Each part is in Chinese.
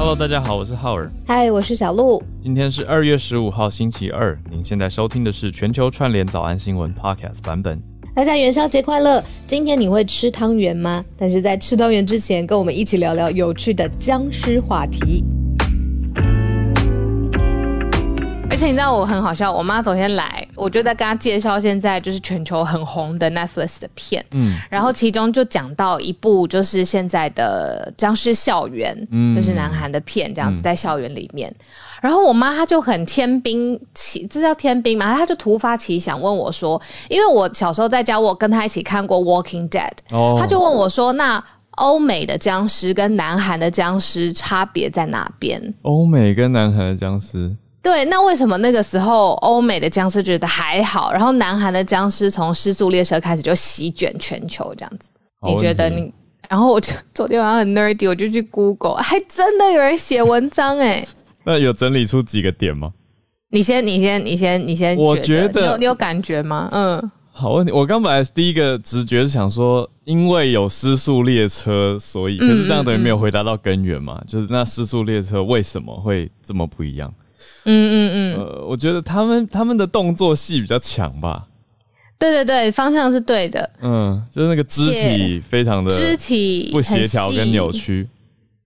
Hello，大家好，我是浩尔。嗨，我是小鹿。今天是二月十五号，星期二。您现在收听的是全球串联早安新闻 Podcast 版本。大家元宵节快乐！今天你会吃汤圆吗？但是在吃汤圆之前，跟我们一起聊聊有趣的僵尸话题。而且你知道我很好笑，我妈昨天来，我就在跟他介绍现在就是全球很红的 Netflix 的片，嗯，然后其中就讲到一部就是现在的僵尸校园，嗯，就是南韩的片这样子在校园里面，然后我妈她就很天兵起，这叫天兵嘛，她就突发奇想问我说，因为我小时候在家，我跟她一起看过 Walking Dead，哦，她就问我说，那欧美的僵尸跟南韩的僵尸差别在哪边？欧美跟南韩的僵尸。对，那为什么那个时候欧美的僵尸觉得还好，然后南韩的僵尸从失速列车开始就席卷全球这样子？你觉得你？然后我就昨天晚上很 nerdy，我就去 Google，还真的有人写文章哎。那有整理出几个点吗？你先，你先，你先，你先。我觉得你有你有感觉吗？嗯，好问题。我刚本来第一个直觉是想说，因为有失速列车，所以可是这样等于没有回答到根源嘛？就是那失速列车为什么会这么不一样？嗯嗯嗯，呃，我觉得他们他们的动作戏比较强吧。对对对，方向是对的。嗯，就是那个肢体非常的肢体不协调跟扭曲。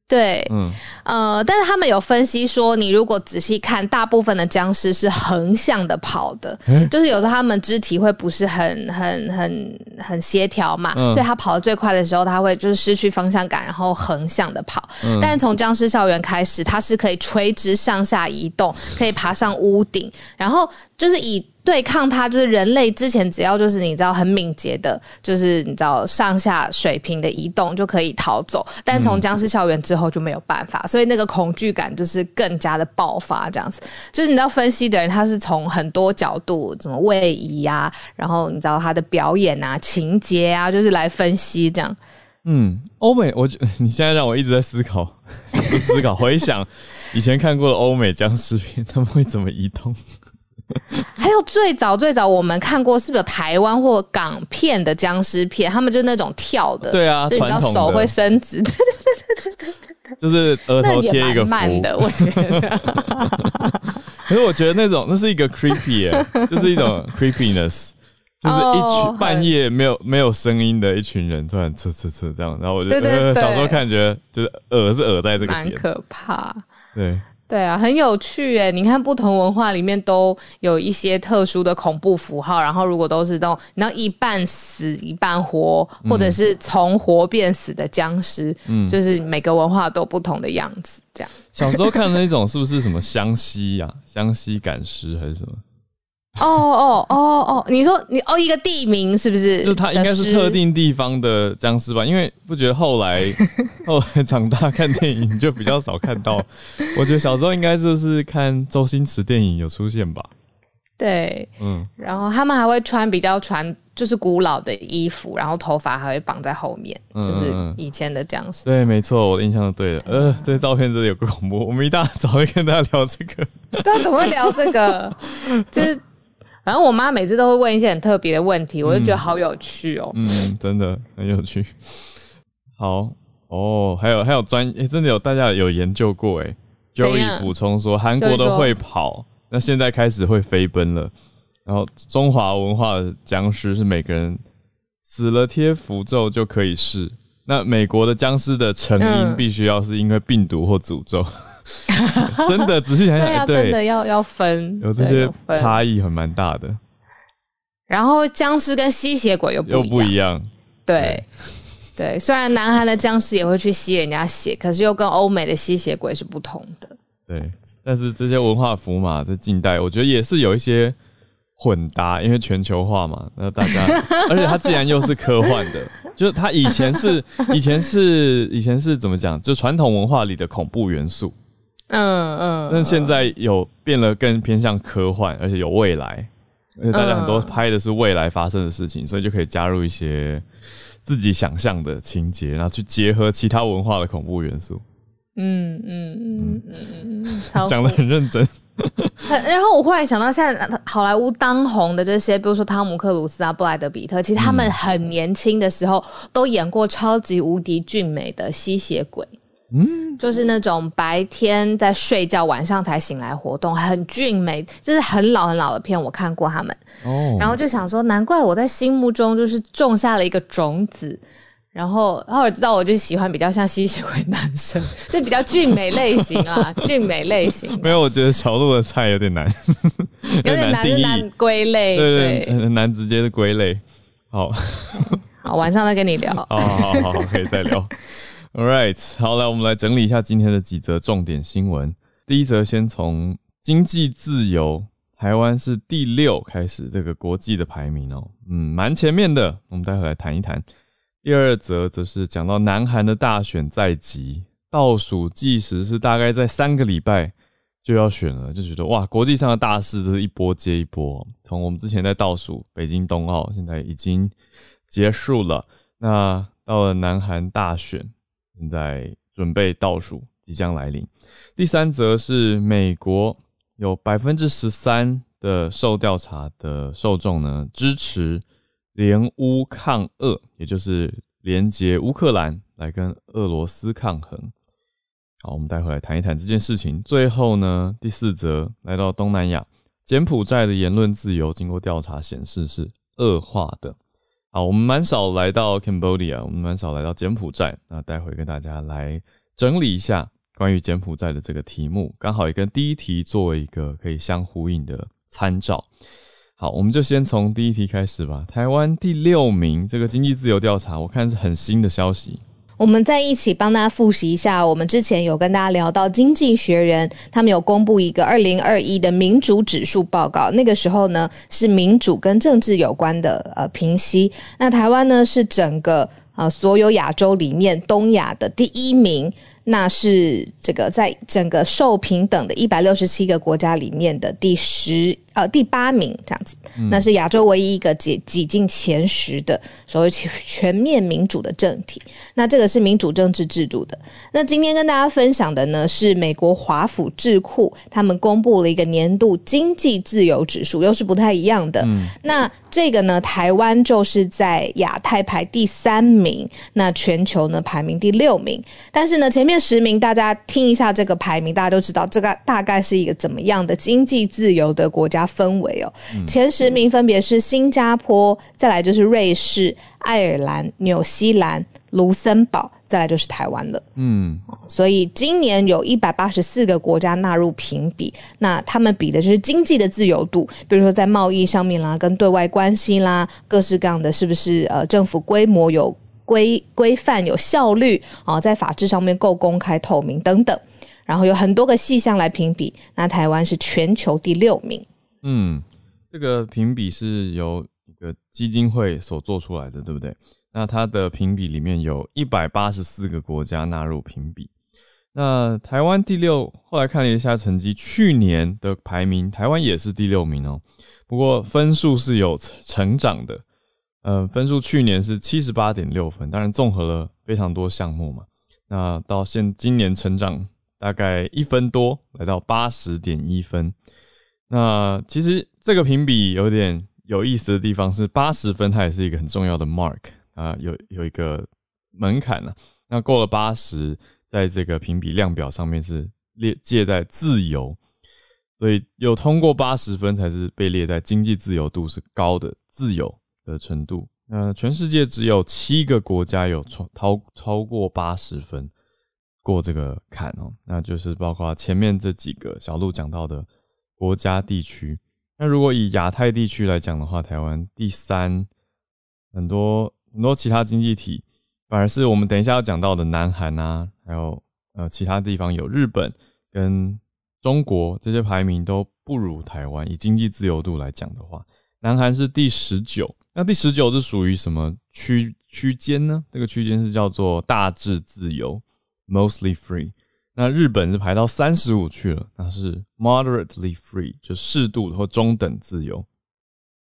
对，嗯，呃，但是他们有分析说，你如果仔细看，大部分的僵尸是横向的跑的，就是有时候他们肢体会不是很、很、很、很协调嘛，所以他跑得最快的时候，他会就是失去方向感，然后横向的跑。但是从僵尸校园开始，它是可以垂直上下移动，可以爬上屋顶，然后就是以。对抗它就是人类之前只要就是你知道很敏捷的，就是你知道上下水平的移动就可以逃走，但从僵尸校园之后就没有办法，所以那个恐惧感就是更加的爆发这样子。就是你知道分析的人他是从很多角度，怎么位移啊，然后你知道他的表演啊、情节啊，就是来分析这样。嗯，欧美，我觉你现在让我一直在思考，思考回想 以前看过的欧美僵尸片，他们会怎么移动？还有最早最早我们看过是不是有台湾或港片的僵尸片？他们就是那种跳的，对啊，就你知道手会伸直，对对对对对就是额头贴一个慢的，我觉得。可是我觉得那种那是一个 creepy，就是一种 creepiness，就是一群半夜没有没有声音的一群人突然吃吃吃这样，然后我就小时候看觉得就是耳是耳在这个蛮可怕，对。对啊，很有趣诶！你看不同文化里面都有一些特殊的恐怖符号，然后如果都是都，然后一半死一半活，或者是从活变死的僵尸，嗯，就是每个文化都不同的样子，这样。小时候看的那种是不是什么湘西呀？湘西赶尸还是什么？哦哦哦哦，你说你哦一个地名是不是？就他应该是特定地方的僵尸吧？因为不觉得后来 后来长大看电影就比较少看到。我觉得小时候应该就是看周星驰电影有出现吧。对，嗯，然后他们还会穿比较传，就是古老的衣服，然后头发还会绑在后面，就是以前的僵尸。对，没错，我的印象是对了。呃，这些照片真的有个恐怖。我们一大早会跟大家聊这个。对，怎么会聊这个？就是。反正我妈每次都会问一些很特别的问题，我就觉得好有趣哦。嗯，真的很有趣。好哦，还有还有专，哎，真的有大家有研究过哎。Joey 补充说，韩国的会跑，那现在开始会飞奔了。然后中华文化的僵尸是每个人死了贴符咒就可以试。那美国的僵尸的成因必须要是因为病毒或诅咒。真的，仔细想想，对，真的要要分，有这些差异很蛮大的。然后僵尸跟吸血鬼又又不一样，对对。虽然南韩的僵尸也会去吸人家血，可是又跟欧美的吸血鬼是不同的。对，但是这些文化符码在近代，我觉得也是有一些混搭，因为全球化嘛。那大家，而且它既然又是科幻的，就是它以前是以前是以前是怎么讲？就传统文化里的恐怖元素。嗯嗯，但现在有变了，更偏向科幻，而且有未来，而且大家很多拍的是未来发生的事情，所以就可以加入一些自己想象的情节，然后去结合其他文化的恐怖元素。嗯嗯嗯嗯嗯，讲的很认真。然后我忽然想到，现在好莱坞当红的这些，比如说汤姆克鲁斯啊、布莱德比特，其实他们很年轻的时候都演过超级无敌俊美的吸血鬼。嗯，就是那种白天在睡觉，晚上才醒来活动，很俊美，这是很老很老的片，我看过他们。哦，然后就想说，难怪我在心目中就是种下了一个种子。然后，然后我知道，我就喜欢比较像吸血鬼男生，就比较俊美类型啊，俊美类型。没有，我觉得小鹿的菜有点难，有点难难归类，对对，难直接的归类。好，好，晚上再跟你聊。好好好，可以再聊。All right，好，来我们来整理一下今天的几则重点新闻。第一则，先从经济自由，台湾是第六开始这个国际的排名哦，嗯，蛮前面的。我们待会来谈一谈。第二则则是讲到南韩的大选在即，倒数计时是大概在三个礼拜就要选了，就觉得哇，国际上的大事都是一波接一波。从我们之前在倒数北京冬奥，现在已经结束了，那到了南韩大选，现在准备倒数即将来临。第三则是美国有百分之十三的受调查的受众呢支持。联乌抗俄，也就是连接乌克兰来跟俄罗斯抗衡。好，我们待会来谈一谈这件事情。最后呢，第四则来到东南亚，柬埔寨的言论自由经过调查显示是恶化的。好，我们蛮少来到 Cambodia，我们蛮少来到柬埔寨。那待会跟大家来整理一下关于柬埔寨的这个题目，刚好也跟第一题作为一个可以相呼应的参照。好，我们就先从第一题开始吧。台湾第六名，这个经济自由调查，我看是很新的消息。我们再一起帮大家复习一下，我们之前有跟大家聊到《经济学人》，他们有公布一个二零二一的民主指数报告。那个时候呢，是民主跟政治有关的呃评析。那台湾呢，是整个呃所有亚洲里面东亚的第一名。那是这个在整个受平等的一百六十七个国家里面的第十呃第八名这样子，那是亚洲唯一一个挤挤进前十的所谓全全面民主的政体。那这个是民主政治制度的。那今天跟大家分享的呢是美国华府智库他们公布了一个年度经济自由指数，又是不太一样的。那这个呢，台湾就是在亚太排第三名，那全球呢排名第六名，但是呢前面。十名，大家听一下这个排名，大家都知道这个大概是一个怎么样的经济自由的国家氛围哦。前十名分别是新加坡，再来就是瑞士、爱尔兰、纽西兰、卢森堡，再来就是台湾了。嗯，所以今年有一百八十四个国家纳入评比，那他们比的就是经济的自由度，比如说在贸易上面啦，跟对外关系啦，各式各样的，是不是呃政府规模有。规规范有效率啊，在法制上面够公开透明等等，然后有很多个细项来评比。那台湾是全球第六名。嗯，这个评比是由一个基金会所做出来的，对不对？那它的评比里面有一百八十四个国家纳入评比。那台湾第六，后来看了一下成绩，去年的排名台湾也是第六名哦。不过分数是有成长的。呃，分数去年是七十八点六分，当然综合了非常多项目嘛。那到现今年成长大概一分多，来到八十点一分。那其实这个评比有点有意思的地方是，八十分它也是一个很重要的 mark 啊，有有一个门槛呢。那过了八十，在这个评比量表上面是列借在自由，所以有通过八十分才是被列在经济自由度是高的自由。的程度，那全世界只有七个国家有超超超过八十分过这个坎哦，那就是包括前面这几个小路讲到的国家地区。那如果以亚太地区来讲的话，台湾第三，很多很多其他经济体反而是我们等一下要讲到的南韩啊，还有呃其他地方有日本跟中国这些排名都不如台湾。以经济自由度来讲的话，南韩是第十九。那第十九是属于什么区区间呢？这个区间是叫做大致自由 （mostly free）。那日本是排到三十五去了，那是 moderately free，就适度或中等自由。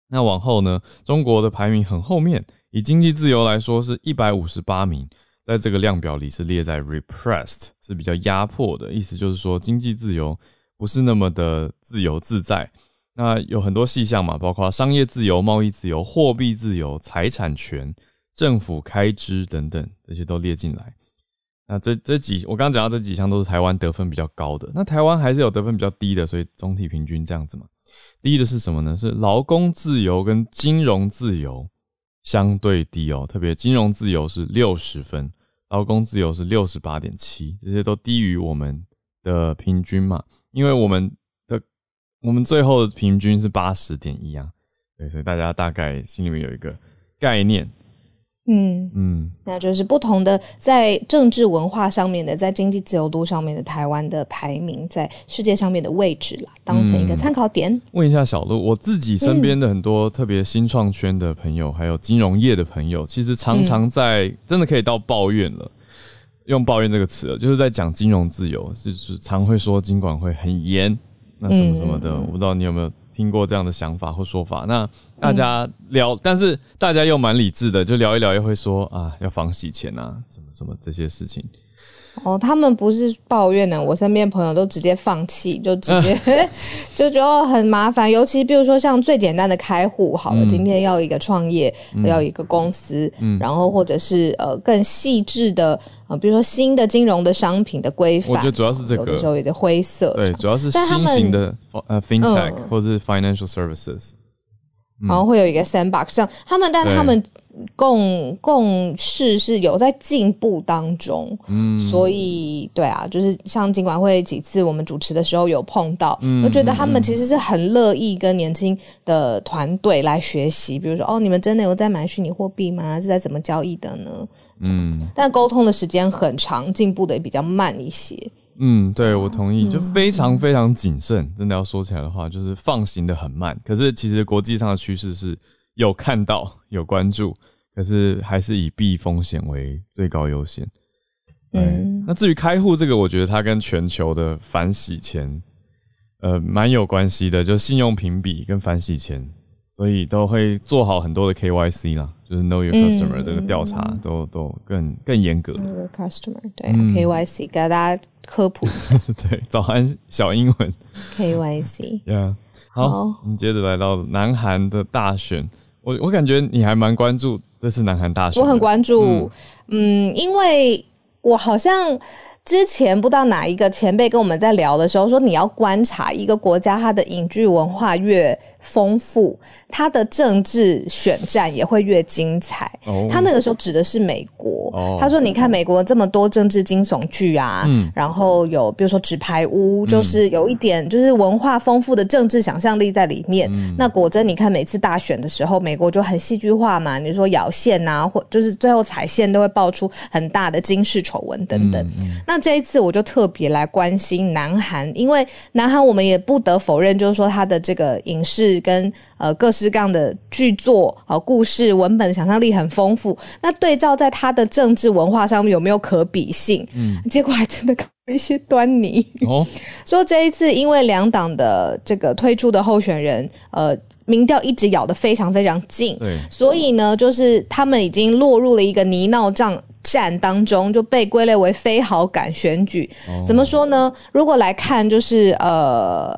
那往后呢？中国的排名很后面，以经济自由来说是一百五十八名，在这个量表里是列在 repressed，是比较压迫的意思，就是说经济自由不是那么的自由自在。那有很多细项嘛，包括商业自由、贸易自由、货币自由、财产权、政府开支等等，这些都列进来。那这这几我刚刚讲到这几项都是台湾得分比较高的，那台湾还是有得分比较低的，所以总体平均这样子嘛。低的是什么呢？是劳工自由跟金融自由相对低哦，特别金融自由是六十分，劳工自由是六十八点七，这些都低于我们的平均嘛，因为我们的我们最后的平均是八十点一啊，对，所以大家大概心里面有一个概念。嗯。嗯，那就是不同的在政治文化上面的，在经济自由度上面的台湾的排名，在世界上面的位置啦，当成一个参考点。问一下小鹿，我自己身边的很多特别新创圈的朋友，还有金融业的朋友，其实常常在真的可以到抱怨了，用抱怨这个词了，就是在讲金融自由，就是常会说金管会很严，那什么什么的，我不知道你有没有。听过这样的想法或说法，那大家聊，但是大家又蛮理智的，就聊一聊，又会说啊，要防洗钱啊，什么什么这些事情。哦，他们不是抱怨呢，我身边朋友都直接放弃，就直接 就觉得很麻烦。尤其比如说像最简单的开户，好了，今天要一个创业，要一个公司，然后或者是呃更细致的呃，比如说新的金融的商品的规范，我觉得主要是这个，有点灰色，对，主要是新型的呃 fintech 或者是 financial services，然后会有一个 sandbox，像他们，但他们。共共事是有在进步当中，嗯，所以对啊，就是像尽管会几次我们主持的时候有碰到，我觉得他们其实是很乐意跟年轻的团队来学习，比如说哦，你们真的有在买虚拟货币吗？是在怎么交易的呢？嗯，但沟通的时间很长，进步的也比较慢一些。嗯，对，我同意，就非常非常谨慎。真的要说起来的话，就是放行的很慢。可是其实国际上的趋势是。有看到有关注，可是还是以避风险为最高优先。嗯，那至于开户这个，我觉得它跟全球的反洗钱，呃，蛮有关系的，就信用评比跟反洗钱，所以都会做好很多的 KYC 啦，就是 Know Your Customer 这个调查都都更更严格。Know Your Customer 对 KYC 给大家科普一下。对，早安小英文 KYC。Yeah，好，我们接着来到南韩的大选。我我感觉你还蛮关注这次南韩大选，我很关注，嗯，因为我好像。之前不知道哪一个前辈跟我们在聊的时候说，你要观察一个国家它的影剧文化越丰富，它的政治选战也会越精彩。他那个时候指的是美国，他说：“你看美国这么多政治惊悚剧啊，然后有比如说《纸牌屋》，就是有一点就是文化丰富的政治想象力在里面。那果真你看每次大选的时候，美国就很戏剧化嘛，你说咬线啊，或就是最后踩线都会爆出很大的惊世丑闻等等。那那这一次我就特别来关心南韩，因为南韩我们也不得否认，就是说它的这个影视跟呃各式各样的剧作啊、故事文本想象力很丰富。那对照在它的政治文化上面有没有可比性？嗯，结果还真的有一些端倪。哦，说这一次因为两党的这个推出的候选人，呃，民调一直咬得非常非常近，对，所以呢，就是他们已经落入了一个泥淖战。战当中就被归类为非好感选举，怎么说呢？如果来看，就是呃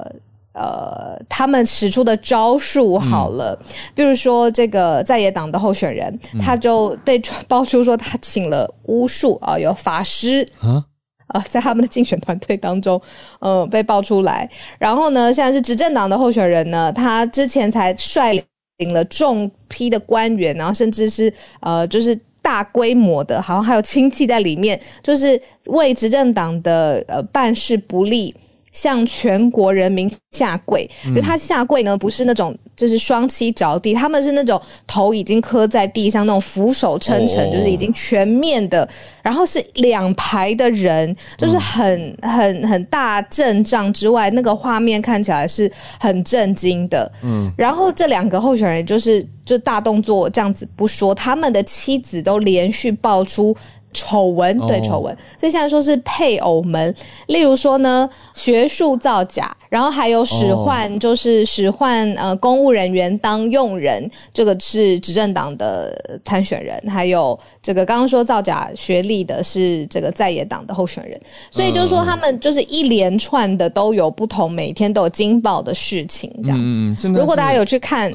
呃，他们使出的招数好了，比如说这个在野党的候选人，他就被爆出说他请了巫术啊，有法师啊啊，在他们的竞选团队当中，呃，被爆出来。然后呢，现在是执政党的候选人呢，他之前才率领了重批的官员，然后甚至是呃，就是。大规模的，好像还有亲戚在里面，就是为执政党的呃办事不利。向全国人民下跪，可他下跪呢，不是那种就是双膝着地，他们是那种头已经磕在地上，那种俯首称臣，就是已经全面的，然后是两排的人，就是很很很大阵仗之外，那个画面看起来是很震惊的。嗯，然后这两个候选人就是就大动作这样子不说，他们的妻子都连续爆出。丑闻对丑闻，所以现在说是配偶们，例如说呢，学术造假，然后还有使唤，就是使唤呃公务人员当佣人，这个是执政党的参选人，还有这个刚刚说造假学历的是这个在野党的候选人，所以就是说他们就是一连串的都有不同，每天都有惊爆的事情这样子。如果大家有去看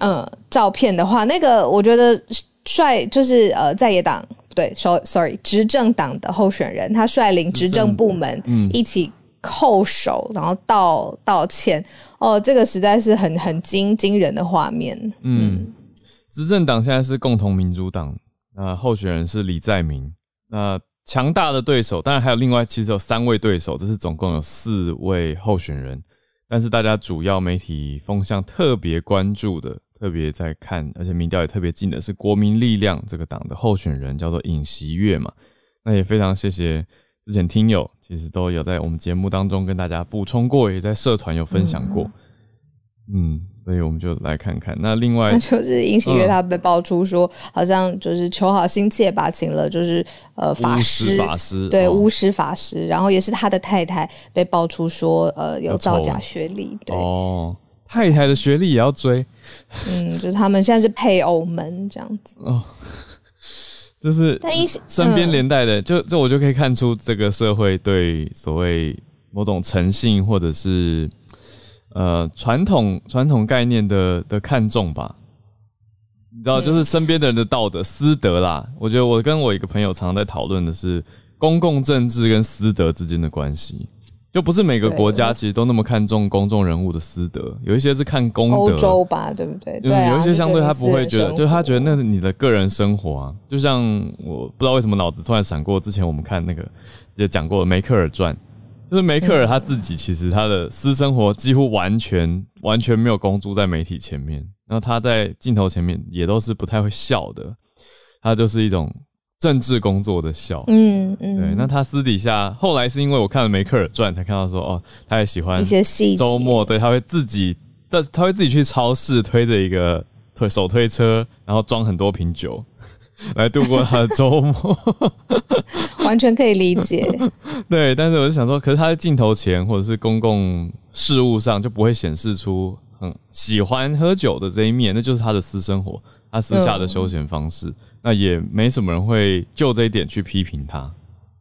嗯。照片的话，那个我觉得帅就是呃在野党。不对，sorry，执政党的候选人，他率领执政部门一起叩首，然后道道歉。哦，这个实在是很很惊惊人的画面。嗯，执政党现在是共同民主党，那候选人是李在明。那强大的对手，当然还有另外其实有三位对手，这是总共有四位候选人。但是大家主要媒体风向特别关注的。特别在看，而且民调也特别近的是国民力量这个党的候选人叫做尹锡悦嘛，那也非常谢谢之前听友，其实都有在我们节目当中跟大家补充过，也在社团有分享过，嗯，所以我们就来看看。那另外就是尹锡悦他被爆出说，好像就是求好心切吧，请了就是呃法师法师对巫师法师，然后也是他的太太被爆出说呃有造假学历，对。哦。太太的学历也要追，嗯，就是他们现在是配偶们这样子。哦，就是身边连带的，就这我就可以看出这个社会对所谓某种诚信或者是呃传统传统概念的的看重吧，你知道，就是身边的人的道德私德啦。我觉得我跟我一个朋友常常在讨论的是公共政治跟私德之间的关系。就不是每个国家其实都那么看重公众人物的私德，有一些是看公德。欧洲吧，对不对？对，有一些相对他不会觉得，就是他觉得那是你的个人生活啊。就像我不知道为什么脑子突然闪过之前我们看那个也讲过梅克尔传，就是梅克尔他自己其实他的私生活几乎完全完全没有公诸在媒体前面，然后他在镜头前面也都是不太会笑的，他就是一种。政治工作的笑，嗯嗯，对，那他私底下后来是因为我看了梅克尔传才看到说，哦，他也喜欢一些细周末，对，他会自己，但他会自己去超市推着一个推手推车，然后装很多瓶酒 来度过他的周末，完全可以理解。对，但是我就想说，可是他在镜头前或者是公共事务上就不会显示出很喜欢喝酒的这一面，那就是他的私生活，他私下的休闲方式。那也没什么人会就这一点去批评他，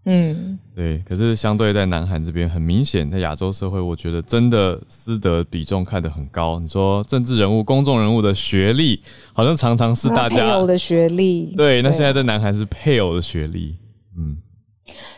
嗯，对。可是相对在南韩这边，很明显，在亚洲社会，我觉得真的私德比重看得很高。你说政治人物、公众人物的学历，好像常常是大家配偶的学历。对，那现在在南韩是配偶的学历。嗯，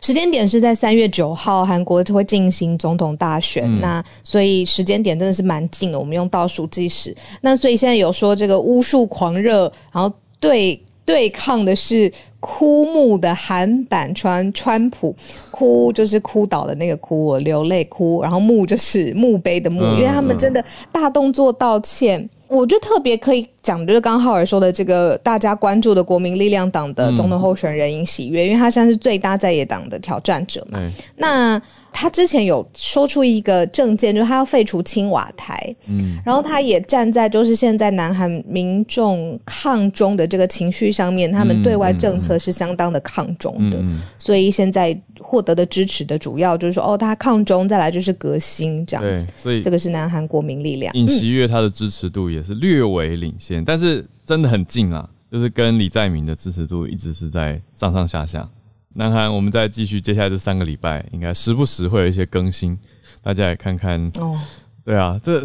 时间点是在三月九号，韩国会进行总统大选，那所以时间点真的是蛮近的。我们用倒数计时，那所以现在有说这个巫术狂热，然后对。对抗的是枯木的韩版川川普，哭就是哭倒的那个哭，流泪哭，然后墓就是墓碑的墓，因为他们真的大动作道歉。我就特别可以讲，就是刚浩尔说的这个大家关注的国民力量党的总统候选人尹喜悦，因为他现在是最大在野党的挑战者嘛。那他之前有说出一个政见，就是他要废除青瓦台，嗯，然后他也站在就是现在南韩民众抗中的这个情绪上面，他们对外政策是相当的抗中的，所以现在获得的支持的主要就是说，哦，他抗中，再来就是革新这样子，所以这个是南韩国民力量。尹锡悦他的支持度也是略微领先，但是真的很近啊，就是跟李在明的支持度一直是在上上下下。南韩，我们再继续，接下来这三个礼拜，应该时不时会有一些更新，大家也看看。哦，对啊，这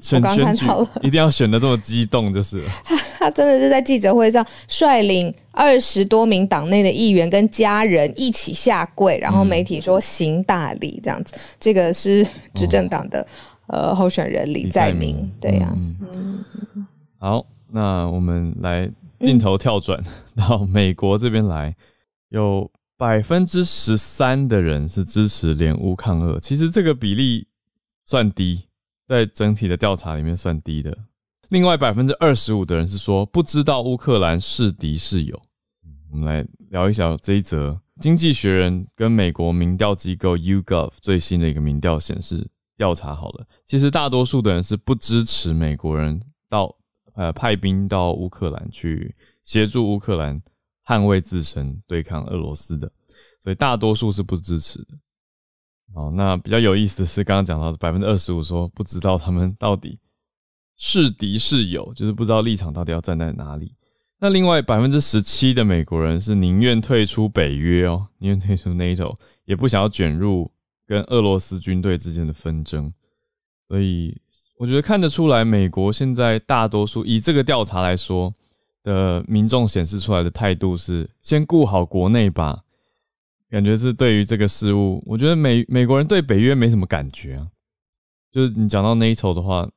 选选举一定要选的这么激动，就是 他真的是在记者会上率领二十多名党内的议员跟家人一起下跪，然后媒体说行大礼这样子。这个是执政党的呃候选人李在明，对呀。嗯，好，那我们来镜头跳转 到美国这边来。有百分之十三的人是支持联乌抗俄，其实这个比例算低，在整体的调查里面算低的。另外百分之二十五的人是说不知道乌克兰是敌是友。我们来聊一下这一则《经济学人》跟美国民调机构 YouGov 最新的一个民调显示调查好了，其实大多数的人是不支持美国人到呃派兵到乌克兰去协助乌克兰。捍卫自身，对抗俄罗斯的，所以大多数是不支持的。哦，那比较有意思的是，刚刚讲到的百分之二十五说不知道他们到底是敌是友，就是不知道立场到底要站在哪里。那另外百分之十七的美国人是宁愿退出北约哦，宁愿退出 NATO，也不想要卷入跟俄罗斯军队之间的纷争。所以我觉得看得出来，美国现在大多数以这个调查来说。的民众显示出来的态度是先顾好国内吧，感觉是对于这个事物，我觉得美美国人对北约没什么感觉啊。就是你讲到 NATO 的话，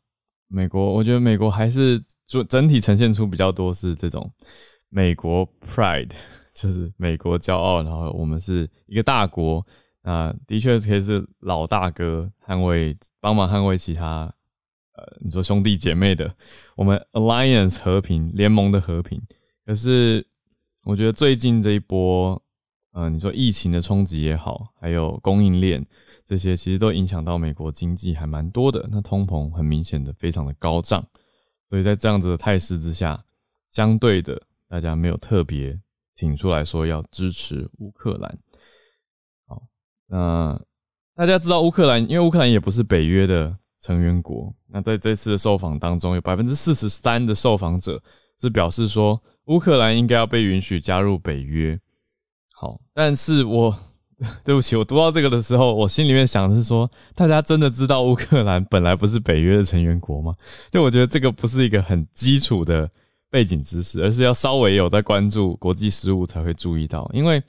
美国我觉得美国还是整整体呈现出比较多是这种美国 pride，就是美国骄傲，然后我们是一个大国，那的确可以是老大哥捍卫帮忙捍卫其他。你说兄弟姐妹的，我们 alliance 和平联盟的和平，可是我觉得最近这一波，呃，你说疫情的冲击也好，还有供应链这些，其实都影响到美国经济还蛮多的。那通膨很明显的非常的高涨，所以在这样子的态势之下，相对的大家没有特别挺出来说要支持乌克兰。好，那大家知道乌克兰，因为乌克兰也不是北约的。成员国，那在这次的受访当中，有百分之四十三的受访者是表示说，乌克兰应该要被允许加入北约。好，但是我 对不起，我读到这个的时候，我心里面想的是说，大家真的知道乌克兰本来不是北约的成员国吗？就我觉得这个不是一个很基础的背景知识，而是要稍微有在关注国际事务才会注意到。因为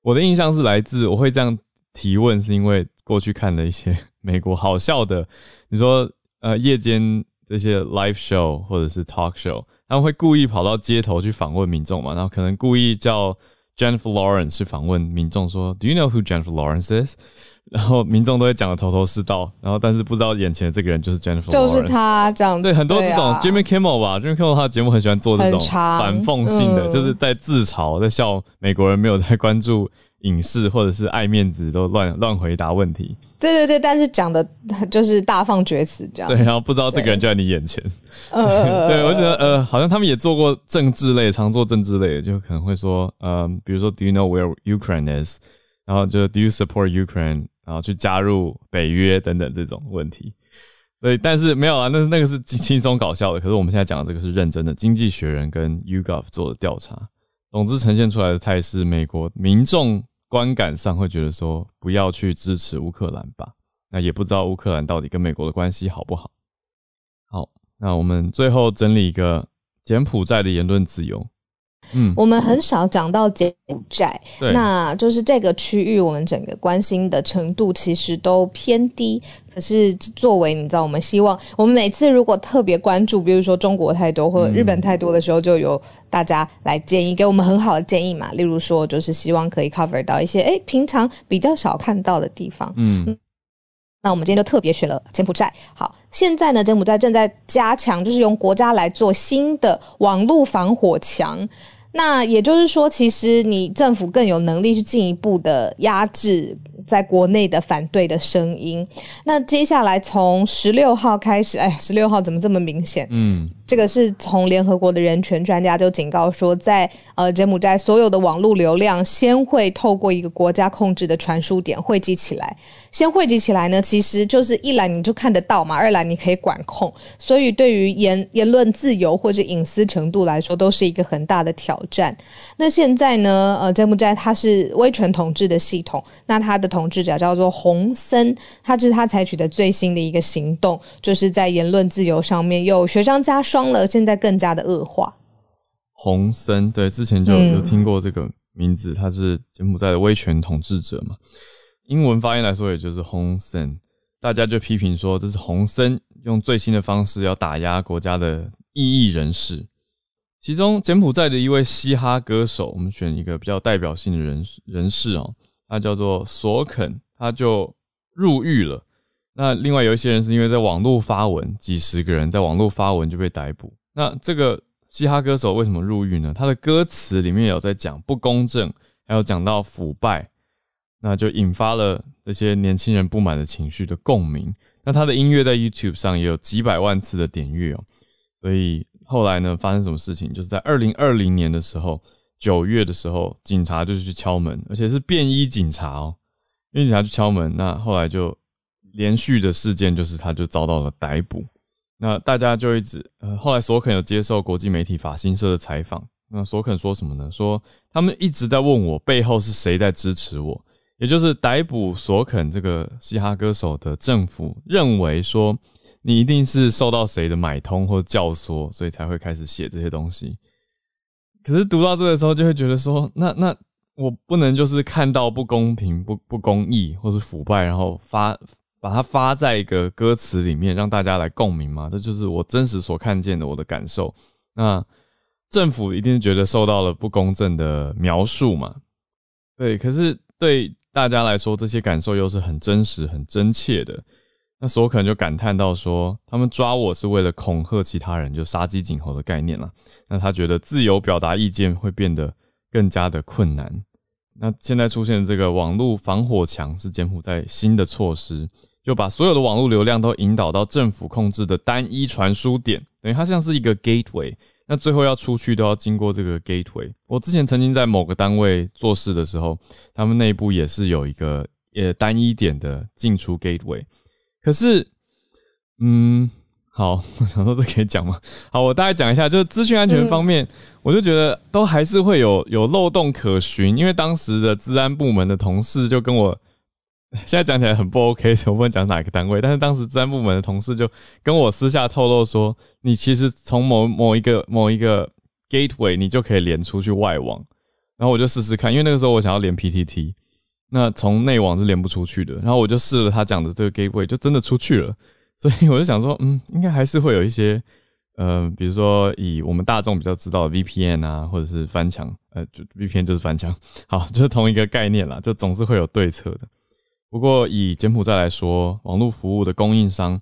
我的印象是来自我会这样提问，是因为过去看了一些美国好笑的。你说，呃，夜间这些 live show 或者是 talk show，他们会故意跑到街头去访问民众嘛？然后可能故意叫 Jennifer Lawrence 去访问民众，说 Do you know who Jennifer Lawrence is？然后民众都会讲的头头是道，然后但是不知道眼前的这个人就是 Jennifer，就是他这样。对，很多这种 Jimmy Kimmel 吧，Jimmy Kimmel 他的节目很喜欢做这种反讽性的，就是在自嘲，在笑美国人没有在关注。影视或者是爱面子都乱乱回答问题，对对对，但是讲的就是大放厥词这样。对，然后不知道这个人就在你眼前。对，我觉得呃，好像他们也做过政治类，常做政治类，就可能会说，呃，比如说，Do you know where Ukraine is？然后就 Do you support Ukraine？然后去加入北约等等这种问题。对，但是没有啊，那那个是轻松搞笑的。可是我们现在讲的这个是认真的，《经济学人》跟 YouGov 做的调查，总之呈现出来的态势，美国民众。观感上会觉得说不要去支持乌克兰吧，那也不知道乌克兰到底跟美国的关系好不好。好，那我们最后整理一个柬埔寨的言论自由。嗯，我们很少讲到柬埔寨，那就是这个区域，我们整个关心的程度其实都偏低。可是作为你知道，我们希望我们每次如果特别关注，比如说中国太多或者日本太多的时候，就有大家来建议给我们很好的建议嘛。例如说，就是希望可以 cover 到一些哎平常比较少看到的地方。嗯，那我们今天就特别选了柬埔寨。好，现在呢，柬埔寨正在加强，就是用国家来做新的网络防火墙。那也就是说，其实你政府更有能力去进一步的压制在国内的反对的声音。那接下来从十六号开始，哎，十六号怎么这么明显？嗯。这个是从联合国的人权专家就警告说，在呃柬埔寨所有的网络流量先会透过一个国家控制的传输点汇集起来，先汇集起来呢，其实就是一来你就看得到嘛，二来你可以管控，所以对于言言论自由或者隐私程度来说，都是一个很大的挑战。那现在呢，呃柬埔寨它是威权统治的系统，那它的统治者叫做洪森，他是他采取的最新的一个行动，就是在言论自由上面又雪上加霜。了，现在更加的恶化。洪森，对，之前就有听过这个名字，他是柬埔寨的威权统治者嘛。英文发音来说，也就是洪森。大家就批评说，这是洪森用最新的方式要打压国家的异议人士。其中，柬埔寨的一位嘻哈歌手，我们选一个比较代表性的人人士哦，他叫做索肯，他就入狱了。那另外有一些人是因为在网络发文，几十个人在网络发文就被逮捕。那这个嘻哈歌手为什么入狱呢？他的歌词里面有在讲不公正，还有讲到腐败，那就引发了这些年轻人不满的情绪的共鸣。那他的音乐在 YouTube 上也有几百万次的点阅哦。所以后来呢，发生什么事情？就是在二零二零年的时候，九月的时候，警察就是去敲门，而且是便衣警察哦，便衣警察去敲门。那后来就。连续的事件就是，他就遭到了逮捕。那大家就一直，呃，后来索肯有接受国际媒体法新社的采访。那索肯说什么呢？说他们一直在问我背后是谁在支持我，也就是逮捕索肯这个嘻哈歌手的政府认为说你一定是受到谁的买通或教唆，所以才会开始写这些东西。可是读到这个时候，就会觉得说，那那我不能就是看到不公平、不不公义或是腐败，然后发把它发在一个歌词里面，让大家来共鸣吗？这就是我真实所看见的我的感受。那政府一定觉得受到了不公正的描述嘛？对，可是对大家来说，这些感受又是很真实、很真切的。那所可能就感叹到说，他们抓我是为了恐吓其他人，就杀鸡儆猴的概念了。那他觉得自由表达意见会变得更加的困难。那现在出现的这个网络防火墙是柬埔寨新的措施，就把所有的网络流量都引导到政府控制的单一传输点，等于它像是一个 gateway。那最后要出去都要经过这个 gateway。我之前曾经在某个单位做事的时候，他们内部也是有一个呃单一点的进出 gateway。可是，嗯，好，我想说这可以讲吗？好，我大概讲一下，就是资讯安全方面，我就觉得都还是会有有漏洞可循，因为当时的治安部门的同事就跟我，现在讲起来很不 OK，我不能讲哪个单位，但是当时治安部门的同事就跟我私下透露说，你其实从某某一个某一个 gateway，你就可以连出去外网，然后我就试试看，因为那个时候我想要连 PTT。那从内网是连不出去的，然后我就试了他讲的这个 gateway，就真的出去了。所以我就想说，嗯，应该还是会有一些，呃，比如说以我们大众比较知道的 VPN 啊，或者是翻墙，呃，就 VPN 就是翻墙，好，就是同一个概念啦，就总是会有对策的。不过以柬埔寨来说，网络服务的供应商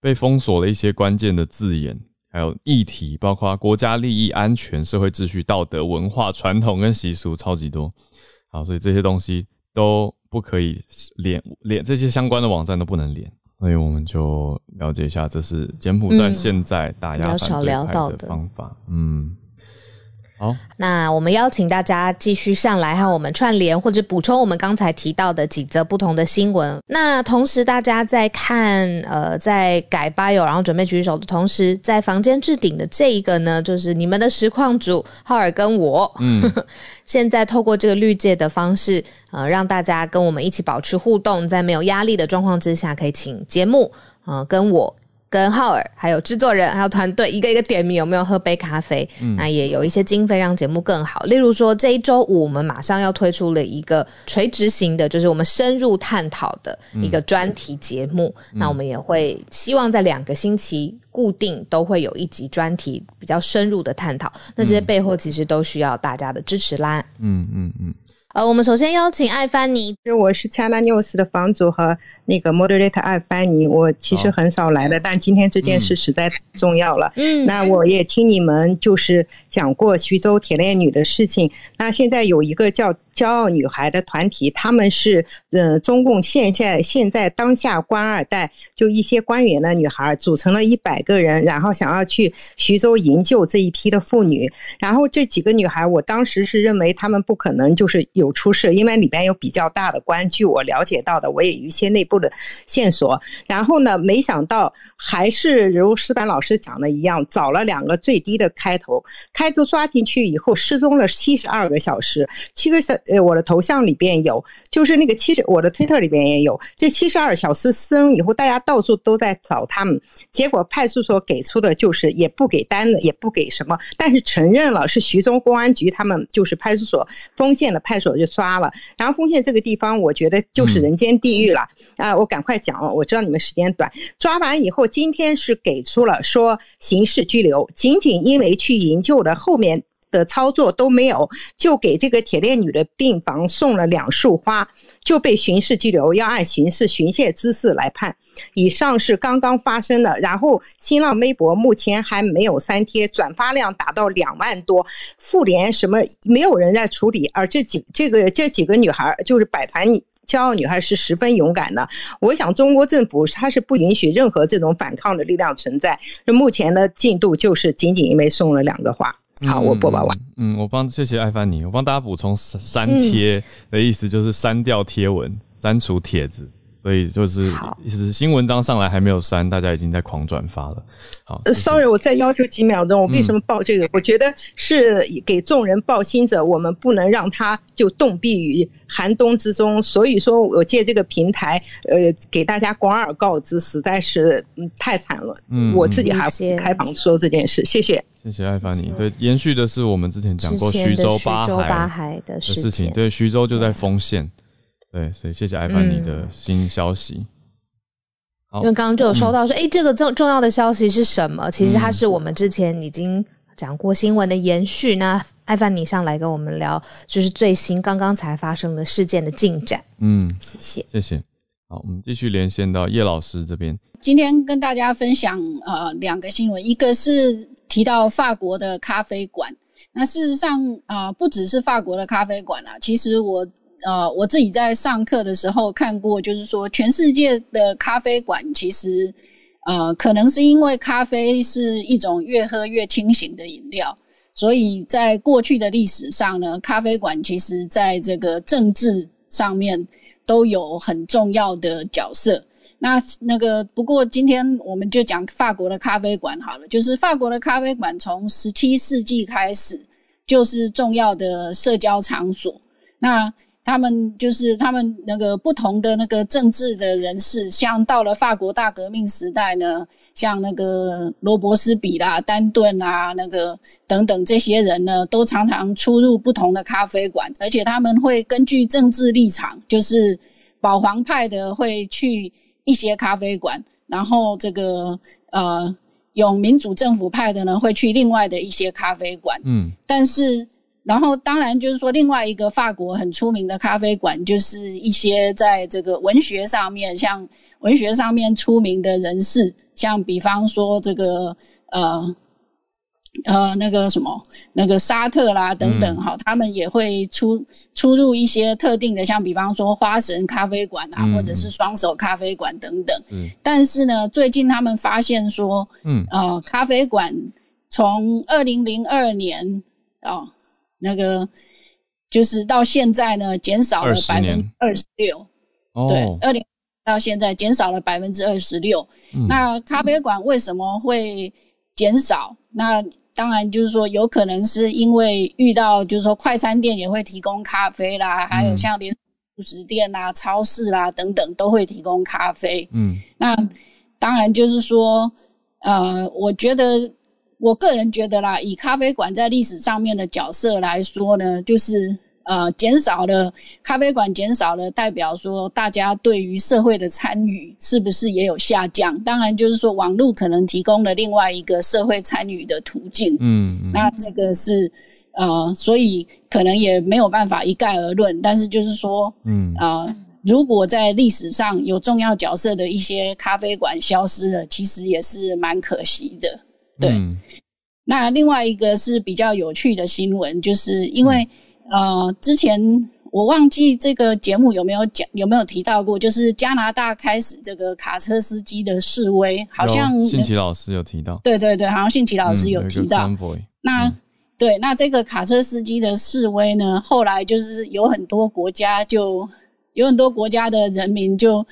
被封锁了一些关键的字眼，还有议题，包括国家利益、安全、社会秩序、道德、文化、传统跟习俗，超级多。好，所以这些东西。都不可以连连这些相关的网站都不能连，所以我们就了解一下，这是柬埔寨现在打压反对派的方法。嗯。好，那我们邀请大家继续上来和我们串联，或者补充我们刚才提到的几则不同的新闻。那同时，大家在看呃，在改 bio，然后准备举手的同时，在房间置顶的这一个呢，就是你们的实况主浩尔跟我，嗯，现在透过这个绿界的方式，呃，让大家跟我们一起保持互动，在没有压力的状况之下，可以请节目，呃，跟我。跟浩尔还有制作人还有团队一个一个点名有没有喝杯咖啡？那也有一些经费让节目更好。例如说这一周五我们马上要推出了一个垂直型的，就是我们深入探讨的一个专题节目。那我们也会希望在两个星期固定都会有一集专题比较深入的探讨。那这些背后其实都需要大家的支持啦。嗯嗯嗯。呃，我们首先邀请艾凡尼，我是 China News 的房主和那个 Moderator 艾凡尼。我其实很少来的，但今天这件事实在太重要了。嗯，那我也听你们就是讲过徐州铁链女的事情。那现在有一个叫骄傲女孩的团体，他们是嗯中共现在现在当下官二代，就一些官员的女孩组成了一百个人，然后想要去徐州营救这一批的妇女。然后这几个女孩，我当时是认为她们不可能就是有出事，因为里边有比较大的官。据我了解到的，我也有一些内部的线索。然后呢，没想到还是如石板老师讲的一样，找了两个最低的开头，开头抓进去以后失踪了七十二个小时，七个小。呃，我的头像里边有，就是那个七十，我的推特里边也有。这七十二小时失踪以后，大家到处都在找他们，结果派出所给出的就是也不给单子，也不给什么，但是承认了是徐州公安局他们就是派出所丰县的派出所就抓了。然后丰县这个地方，我觉得就是人间地狱了啊！我赶快讲，我知道你们时间短。抓完以后，今天是给出了说刑事拘留，仅仅因为去营救的后面。的操作都没有，就给这个铁链女的病房送了两束花，就被巡视拘留，要按刑事巡械姿势来判。以上是刚刚发生的，然后新浪微博目前还没有删帖，转发量达到两万多，妇联什么没有人在处理，而这几这个这几个女孩就是百团骄傲女孩是十分勇敢的。我想中国政府它是不允许任何这种反抗的力量存在。那目前的进度就是仅仅因为送了两个花。好，我播报完。嗯，我帮谢谢艾凡尼，我帮大家补充删贴的意思就是删掉贴文、删除帖子。所以就是意思新文章上来还没有删，大家已经在狂转发了。好，sorry，我再要求几秒钟。我为什么报这个？我觉得是给众人报信者，我们不能让他就冻毙于寒冬之中。所以说我借这个平台，呃，给大家广而告之，实在是嗯太惨了。嗯，我自己还开房说这件事，谢谢。谢谢艾凡尼。对，延续的是我们之前讲过徐州八海的事情。对，徐州就在丰县。对，所以谢谢艾凡尼的新消息。因为刚刚就有收到说，哎，这个重重要的消息是什么？其实它是我们之前已经讲过新闻的延续。那艾凡尼上来跟我们聊，就是最新刚刚才发生的事件的进展。嗯，谢谢，谢谢。好，我们继续连线到叶老师这边。今天跟大家分享呃两个新闻，一个是提到法国的咖啡馆。那事实上啊，不只是法国的咖啡馆啊，其实我。呃，我自己在上课的时候看过，就是说，全世界的咖啡馆其实，呃，可能是因为咖啡是一种越喝越清醒的饮料，所以在过去的历史上呢，咖啡馆其实在这个政治上面都有很重要的角色。那那个不过今天我们就讲法国的咖啡馆好了，就是法国的咖啡馆从十七世纪开始就是重要的社交场所。那他们就是他们那个不同的那个政治的人士，像到了法国大革命时代呢，像那个罗伯斯比啦、丹顿啊，那个等等这些人呢，都常常出入不同的咖啡馆，而且他们会根据政治立场，就是保皇派的会去一些咖啡馆，然后这个呃，有民主政府派的呢会去另外的一些咖啡馆。嗯，但是。然后，当然就是说，另外一个法国很出名的咖啡馆，就是一些在这个文学上面，像文学上面出名的人士，像比方说这个呃呃那个什么那个沙特啦等等哈，他们也会出出入一些特定的，像比方说花神咖啡馆啊，或者是双手咖啡馆等等。嗯。但是呢，最近他们发现说，嗯呃，咖啡馆从二零零二年啊。那个就是到现在呢，减少了百分之二十六。对，二零到现在减少了百分之二十六。那咖啡馆为什么会减少？那当然就是说，有可能是因为遇到，就是说快餐店也会提供咖啡啦，还有像连素食店啦、超市啦等等都会提供咖啡。嗯，那当然就是说，呃，我觉得。我个人觉得啦，以咖啡馆在历史上面的角色来说呢，就是呃减少了咖啡馆减少了，代表说大家对于社会的参与是不是也有下降？当然，就是说网络可能提供了另外一个社会参与的途径。嗯，那这个是呃，所以可能也没有办法一概而论。但是就是说，嗯啊，如果在历史上有重要角色的一些咖啡馆消失了，其实也是蛮可惜的。对，那另外一个是比较有趣的新闻，就是因为呃，之前我忘记这个节目有没有讲，有没有提到过，就是加拿大开始这个卡车司机的示威，好像信奇老师有提到，对对对，好像信奇老师有提到。那对，那这个卡车司机的示威呢，后来就是有很多国家就有很多国家的人民就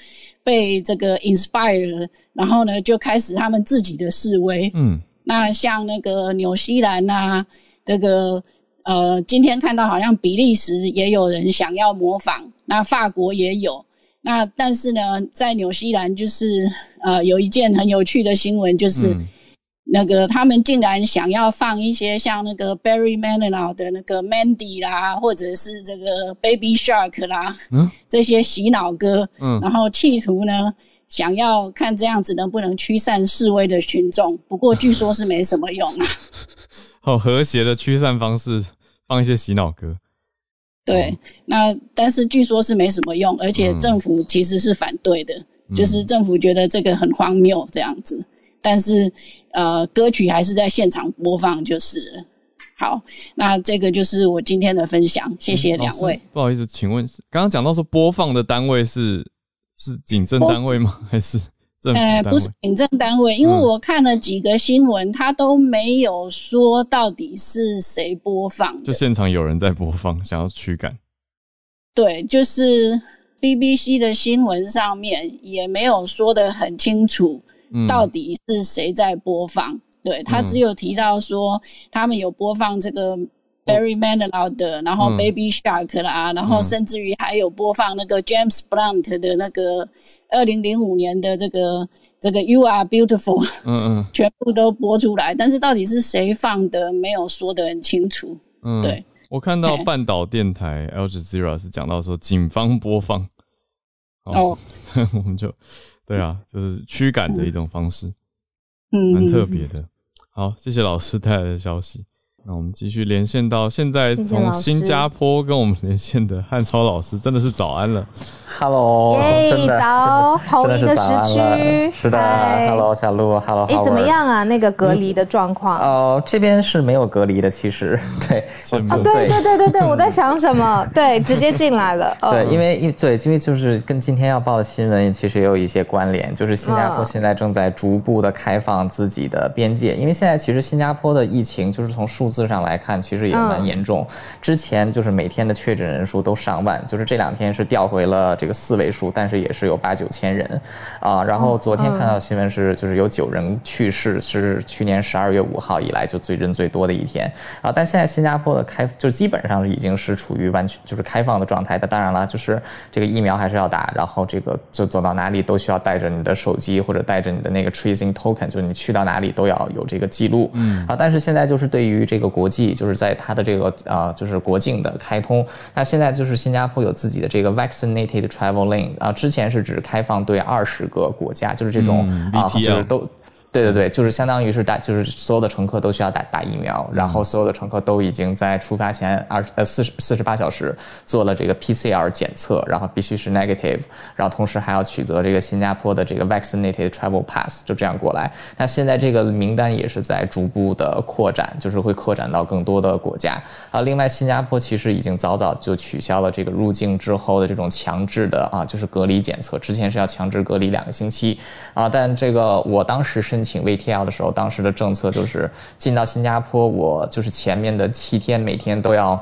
被这个 inspire，然后呢就开始他们自己的示威，嗯。那像那个纽西兰呐，这个呃，今天看到好像比利时也有人想要模仿，那法国也有。那但是呢，在纽西兰就是呃，有一件很有趣的新闻，就是那个他们竟然想要放一些像那个 Barry Manilow 的那个 Mandy 啦，或者是这个 Baby Shark 啦，嗯，这些洗脑歌，嗯，然后企图呢。想要看这样子能不能驱散示威的群众，不过据说是没什么用啊。好和谐的驱散方式，放一些洗脑歌。对，那但是据说是没什么用，而且政府其实是反对的，就是政府觉得这个很荒谬这样子。但是呃，歌曲还是在现场播放，就是好。那这个就是我今天的分享，谢谢两位。不好意思，请问刚刚讲到说播放的单位是？是警政单位吗？还是政府单位？不是警政单位，因为我看了几个新闻，他都没有说到底是谁播放。就现场有人在播放，想要驱赶。对，就是 BBC 的新闻上面也没有说的很清楚，到底是谁在播放。对他只有提到说他们有播放这个 Barry Manilow 的，然后 Baby Shark 啦，然后甚至于还有播放那个 James Blunt 的那个二零零五年的这个这个 You Are Beautiful，嗯嗯，全部都播出来，但是到底是谁放的，没有说的很清楚。嗯，对。我看到半岛电台 Al Jazeera 是讲到说警方播放，哦，我们就对啊，就是驱赶的一种方式，嗯，蛮特别的。好，谢谢老师带来的消息。那我们继续连线到现在从新加坡跟我们连线的汉超老师，真的是早安了。Hello，真的早，同一个时区，是的。Hello，小鹿，Hello，哎，怎么样啊？那个隔离的状况？哦，这边是没有隔离的，其实，对，啊，对对对对对，我在想什么？对，直接进来了。对，因为因对，因为就是跟今天要报的新闻其实也有一些关联，就是新加坡现在正在逐步的开放自己的边界，因为现在其实新加坡的疫情就是从数字上来看，其实也蛮严重。之前就是每天的确诊人数都上万，就是这两天是调回了。这个四位数，但是也是有八九千人，啊，然后昨天看到新闻是，就是有九人去世，是去年十二月五号以来就最人最多的一天，啊，但现在新加坡的开就基本上已经是处于完全就是开放的状态，但当然了，就是这个疫苗还是要打，然后这个就走到哪里都需要带着你的手机或者带着你的那个 tracing token，就是你去到哪里都要有这个记录，嗯，啊，但是现在就是对于这个国际，就是在它的这个啊就是国境的开通，那现在就是新加坡有自己的这个 vaccinated。Travel lane 啊，之前是只开放对二十个国家，就是这种啊，就是都。对对对，就是相当于是打，就是所有的乘客都需要打打疫苗，然后所有的乘客都已经在出发前二呃四十四十八小时做了这个 PCR 检测，然后必须是 negative，然后同时还要取得这个新加坡的这个 vaccinated travel pass，就这样过来。那现在这个名单也是在逐步的扩展，就是会扩展到更多的国家。啊，另外新加坡其实已经早早就取消了这个入境之后的这种强制的啊，就是隔离检测，之前是要强制隔离两个星期啊，但这个我当时申。请 VTL 的时候，当时的政策就是进到新加坡，我就是前面的七天每天都要。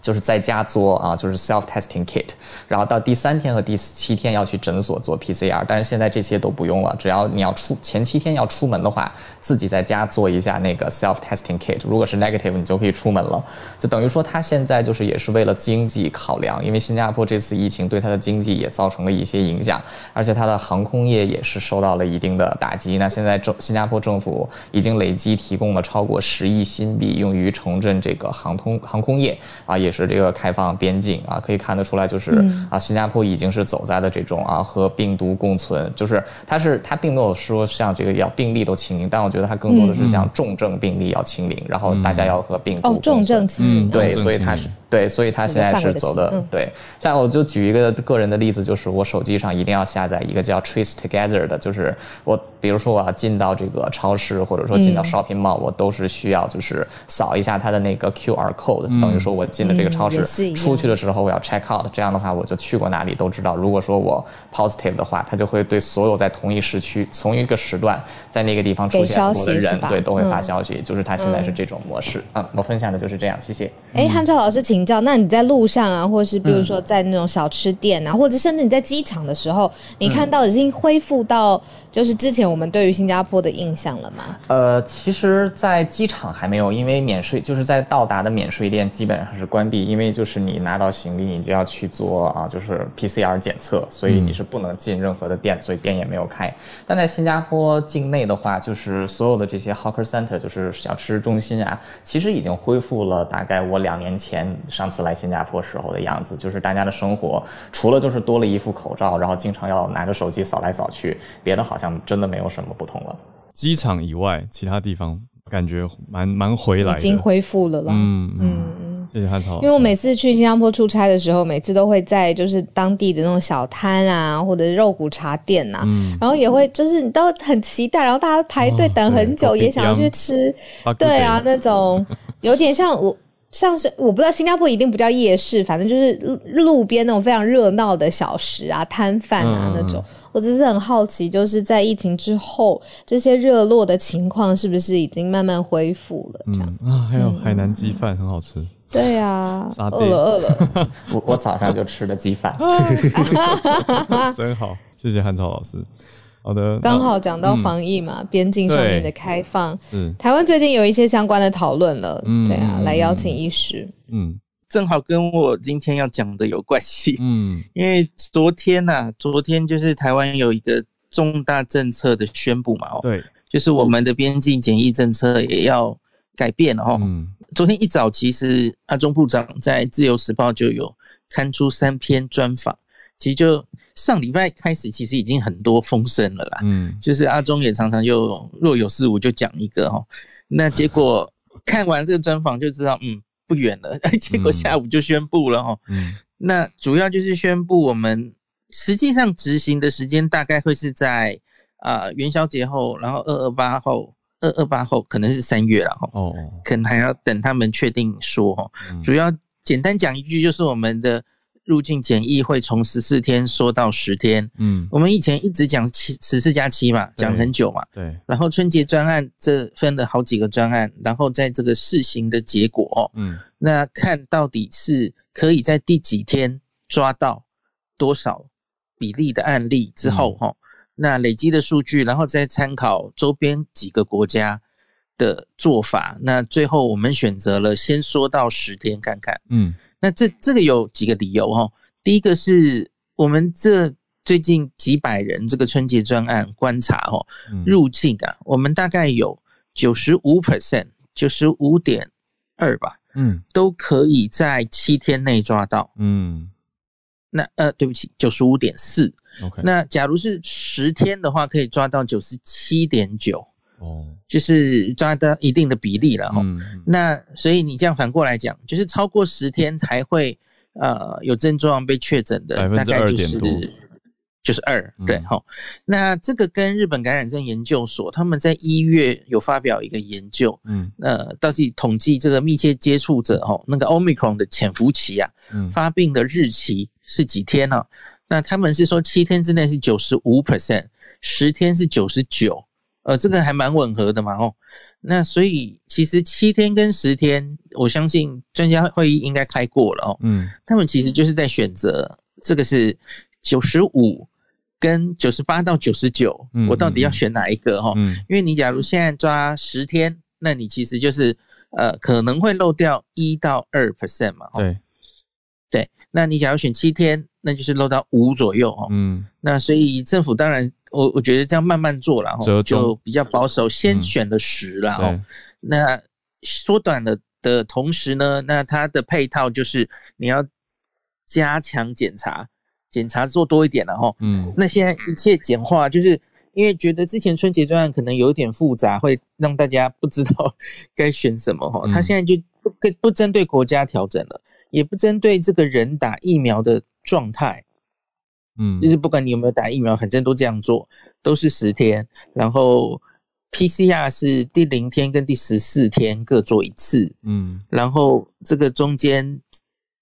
就是在家做啊，就是 self testing kit，然后到第三天和第七天要去诊所做 PCR，但是现在这些都不用了，只要你要出前七天要出门的话，自己在家做一下那个 self testing kit，如果是 negative，你就可以出门了。就等于说他现在就是也是为了经济考量，因为新加坡这次疫情对他的经济也造成了一些影响，而且他的航空业也是受到了一定的打击。那现在政新加坡政府已经累计提供了超过十亿新币用于重振这个航通航空业啊，也是。这个开放边境啊，可以看得出来，就是啊，新加坡已经是走在了这种啊和病毒共存，就是它是它并没有说像这个要病例都清零，但我觉得它更多的是像重症病例要清零，然后大家要和病毒哦重症清零，对，所以它是。对，所以他现在是走的对。像我就举一个个人的例子，就是我手机上一定要下载一个叫 Trace Together 的，就是我比如说我要进到这个超市，或者说进到 Shopping Mall，我都是需要就是扫一下它的那个 QR code，等于说我进了这个超市，出去的时候我要 check out，这样的话我就去过哪里都知道。如果说我 positive 的话，它就会对所有在同一时区、同一个时段在那个地方出现过的人，对，都会发消息。就是它现在是这种模式。嗯，我分享的就是这样，谢谢。哎，汉超老师，请。请教，那你在路上啊，或者是比如说在那种小吃店啊，或者甚至你在机场的时候，你看到已经恢复到。就是之前我们对于新加坡的印象了吗？呃，其实，在机场还没有，因为免税就是在到达的免税店基本上是关闭，因为就是你拿到行李，你就要去做啊，就是 PCR 检测，所以你是不能进任何的店，所以店也没有开。但在新加坡境内的话，就是所有的这些 hawker center，就是小吃中心啊，其实已经恢复了大概我两年前上次来新加坡时候的样子，就是大家的生活除了就是多了一副口罩，然后经常要拿着手机扫来扫去，别的好像。真的没有什么不同了。机场以外，其他地方感觉蛮蛮回来，已经恢复了啦。嗯嗯，谢谢汉超。因为我每次去新加坡出差的时候，每次都会在就是当地的那种小摊啊，或者肉骨茶店呐，然后也会就是你都很期待，然后大家排队等很久，也想要去吃。对啊，那种有点像我。像是我不知道新加坡一定不叫夜市，反正就是路边那种非常热闹的小食啊、摊贩啊那种。我只是很好奇，就是在疫情之后，这些热络的情况是不是已经慢慢恢复了？这样啊，还有海南鸡饭很好吃。对呀，沙爹饿了饿了。我我早上就吃了鸡饭。真好，谢谢汉超老师。好的，刚好讲到防疫嘛，边境上面的开放，嗯台湾最近有一些相关的讨论了，嗯。对啊，嗯来邀请医师。嗯。正好跟我今天要讲的有关系，嗯。因为昨天呐、昨天就是台湾有一个重大政策的宣布嘛，哦，对，就是我们的边境检疫政策也要改变了哦。嗯。昨天一早，其实阿中部长在《自由时报》就有刊出三篇专访，其实就上礼拜开始，其实已经很多风声了啦。嗯就是阿中也常常就若有似无就讲一个哦，那结果看完这个专访就知道，嗯，不远了。结果下午就宣布了哦，嗯那主要就是宣布我们实际上执行的时间大概会是在啊、元宵节后，然后二二八后，二二八后可能是三月了哈，哦可能还要等他们确定说哦。嗯主要简单讲一句，就是我们的入境检疫会从十四天缩到十天。嗯我们以前一直讲七十四加七嘛，讲很久嘛。对然后春节专案这分了好几个专案，然后在这个试行的结果哦，嗯那看到底是可以在第几天抓到多少比例的案例之后哈、那累积的数据，然后再参考周边几个国家的做法，那最后我们选择了先缩到十天看看。嗯那这这个有几个理由哈、第一个是我们这最近几百人这个春节专案观察哦，嗯入境啊，我们大概有九十五 percent，九十五点二吧，嗯都可以在七天内抓到。嗯那呃，对不起，九十五点四。OK 那假如是十天的话，可以抓到九十七点九，哦。就是抓到一定的比例了哈、嗯那所以你这样反过来讲，就是超过十天才会呃有症状被确诊的，大概就是2%多就是二嗯。对哈、那这个跟日本感染症研究所他们在一月有发表一个研究，嗯。呃，到底统计这个密切接触者哈，那个 omicron 的潜伏期啊，嗯。发病的日期是几天呢、那他们是说七天之内是九十五 percent，十天是九十九，呃，这个还蛮吻合的嘛哦。那所以其实七天跟十天，我相信专家会议应该开过了哦。嗯他们其实就是在选择这个是九十五跟九十八到九十九嗯，我到底要选哪一个哈、哦？嗯因为你假如现在抓十天，那你其实就是呃可能会漏掉一到二 percent 嘛。哦对对，那你假如选七天，那就是漏到五左右哦。嗯那所以政府当然，我我觉得这样慢慢做了哦，就比较保守，先嗯选了十了哦对。那缩短了的同时呢，那它的配套就是你要加强检查，检查做多一点了哈。嗯那现在一切简化，就是因为觉得之前春节专案可能有点复杂，会让大家不知道 该选什么哈。嗯他现在就不跟不针对国家调整了，也不针对这个人打疫苗的状态，嗯就是不管你有没有打疫苗，反正都这样做，都是十天，然后 PCR 是第零天跟第十四天各做一次，嗯然后这个中间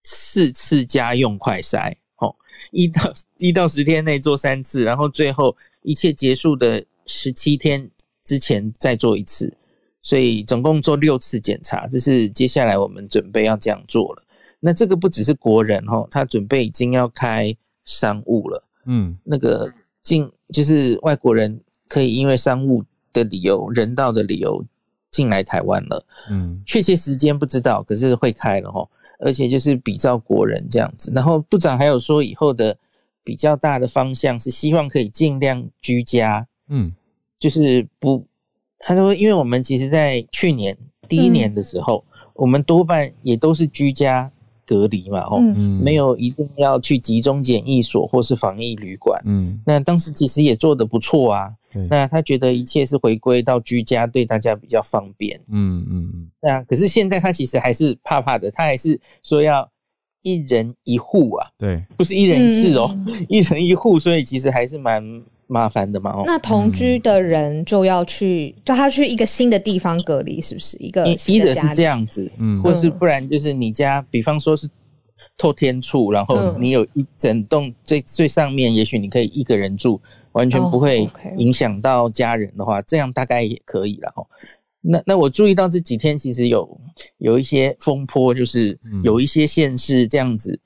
四次家用快筛，哦，一到一到十天内做三次，然后最后一切结束的十七天之前再做一次，所以总共做六次检查，这是接下来我们准备要这样做了。那这个不只是国人哦，他准备已经要开商务了。嗯那个进就是外国人可以因为商务的理由、人道的理由进来台湾了。嗯确切时间不知道，可是会开了哦。而且就是比照国人这样子。然后部长还有说，以后的比较大的方向是希望可以尽量居家，嗯就是不。他说，因为我们其实在去年第一年的时候，我们多半也都是居家隔离嘛，哦，嗯嗯没有一定要去集中检疫所或是防疫旅馆。嗯那当时其实也做得不错啊。对那他觉得一切是回归到居家，对大家比较方便。嗯嗯那可是现在他其实还是怕怕的，他还是说要一人一户啊，对不是一人一室哦，嗯 一人一户，所以其实还是蛮麻烦的嘛哦。那同居的人就要去，叫他去一个新的地方隔离，是不是？一个一新的一者是这样子，嗯。或是不然就是你家，比方说是透天处，然后嗯。你有一整栋最最上面，也许你可以一个人住，完全不哦会影响到家人的话，这样大概也可以了哦。那那我注意到这几天其实有有一些风波，就是有一些县市这样子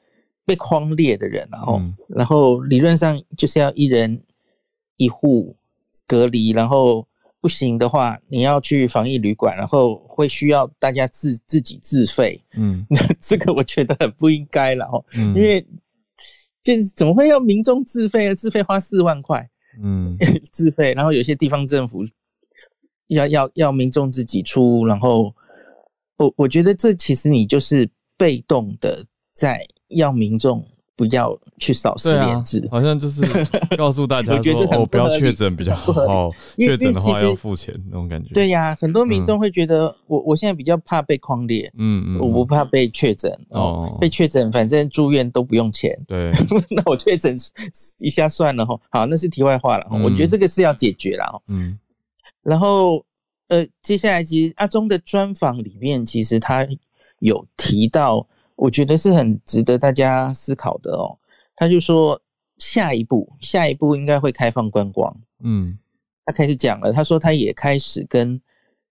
被框列的人，然后然后理论上就是要一人一户隔离，然后不行的话，你要去防疫旅馆，然后会需要大家自自己自费。嗯，这个我觉得很不应该了哦，因为就是怎么会要民众自费啊？自费花四万块，嗯，自费，然后有些地方政府。要要要民众自己出，然后我我觉得这其实你就是被动的在要民众不要去扫四连字，好像就是 告诉大家说哦不要确诊比较好，确诊的话要付钱那种感觉。对呀，很多民众会觉得我我现在比较怕被框列，嗯嗯，我不怕被确诊哦，被确诊反正住院都不用钱，对，那我确诊一下算了哈，好，那是题外话了，我觉得这个是要解决了，嗯。然后，呃，接下来其实阿忠的专访里面，其实他有提到，我觉得是很值得大家思考的哦。他就说，下一步，下一步应该会开放观光。嗯，他开始讲了，他说他也开始跟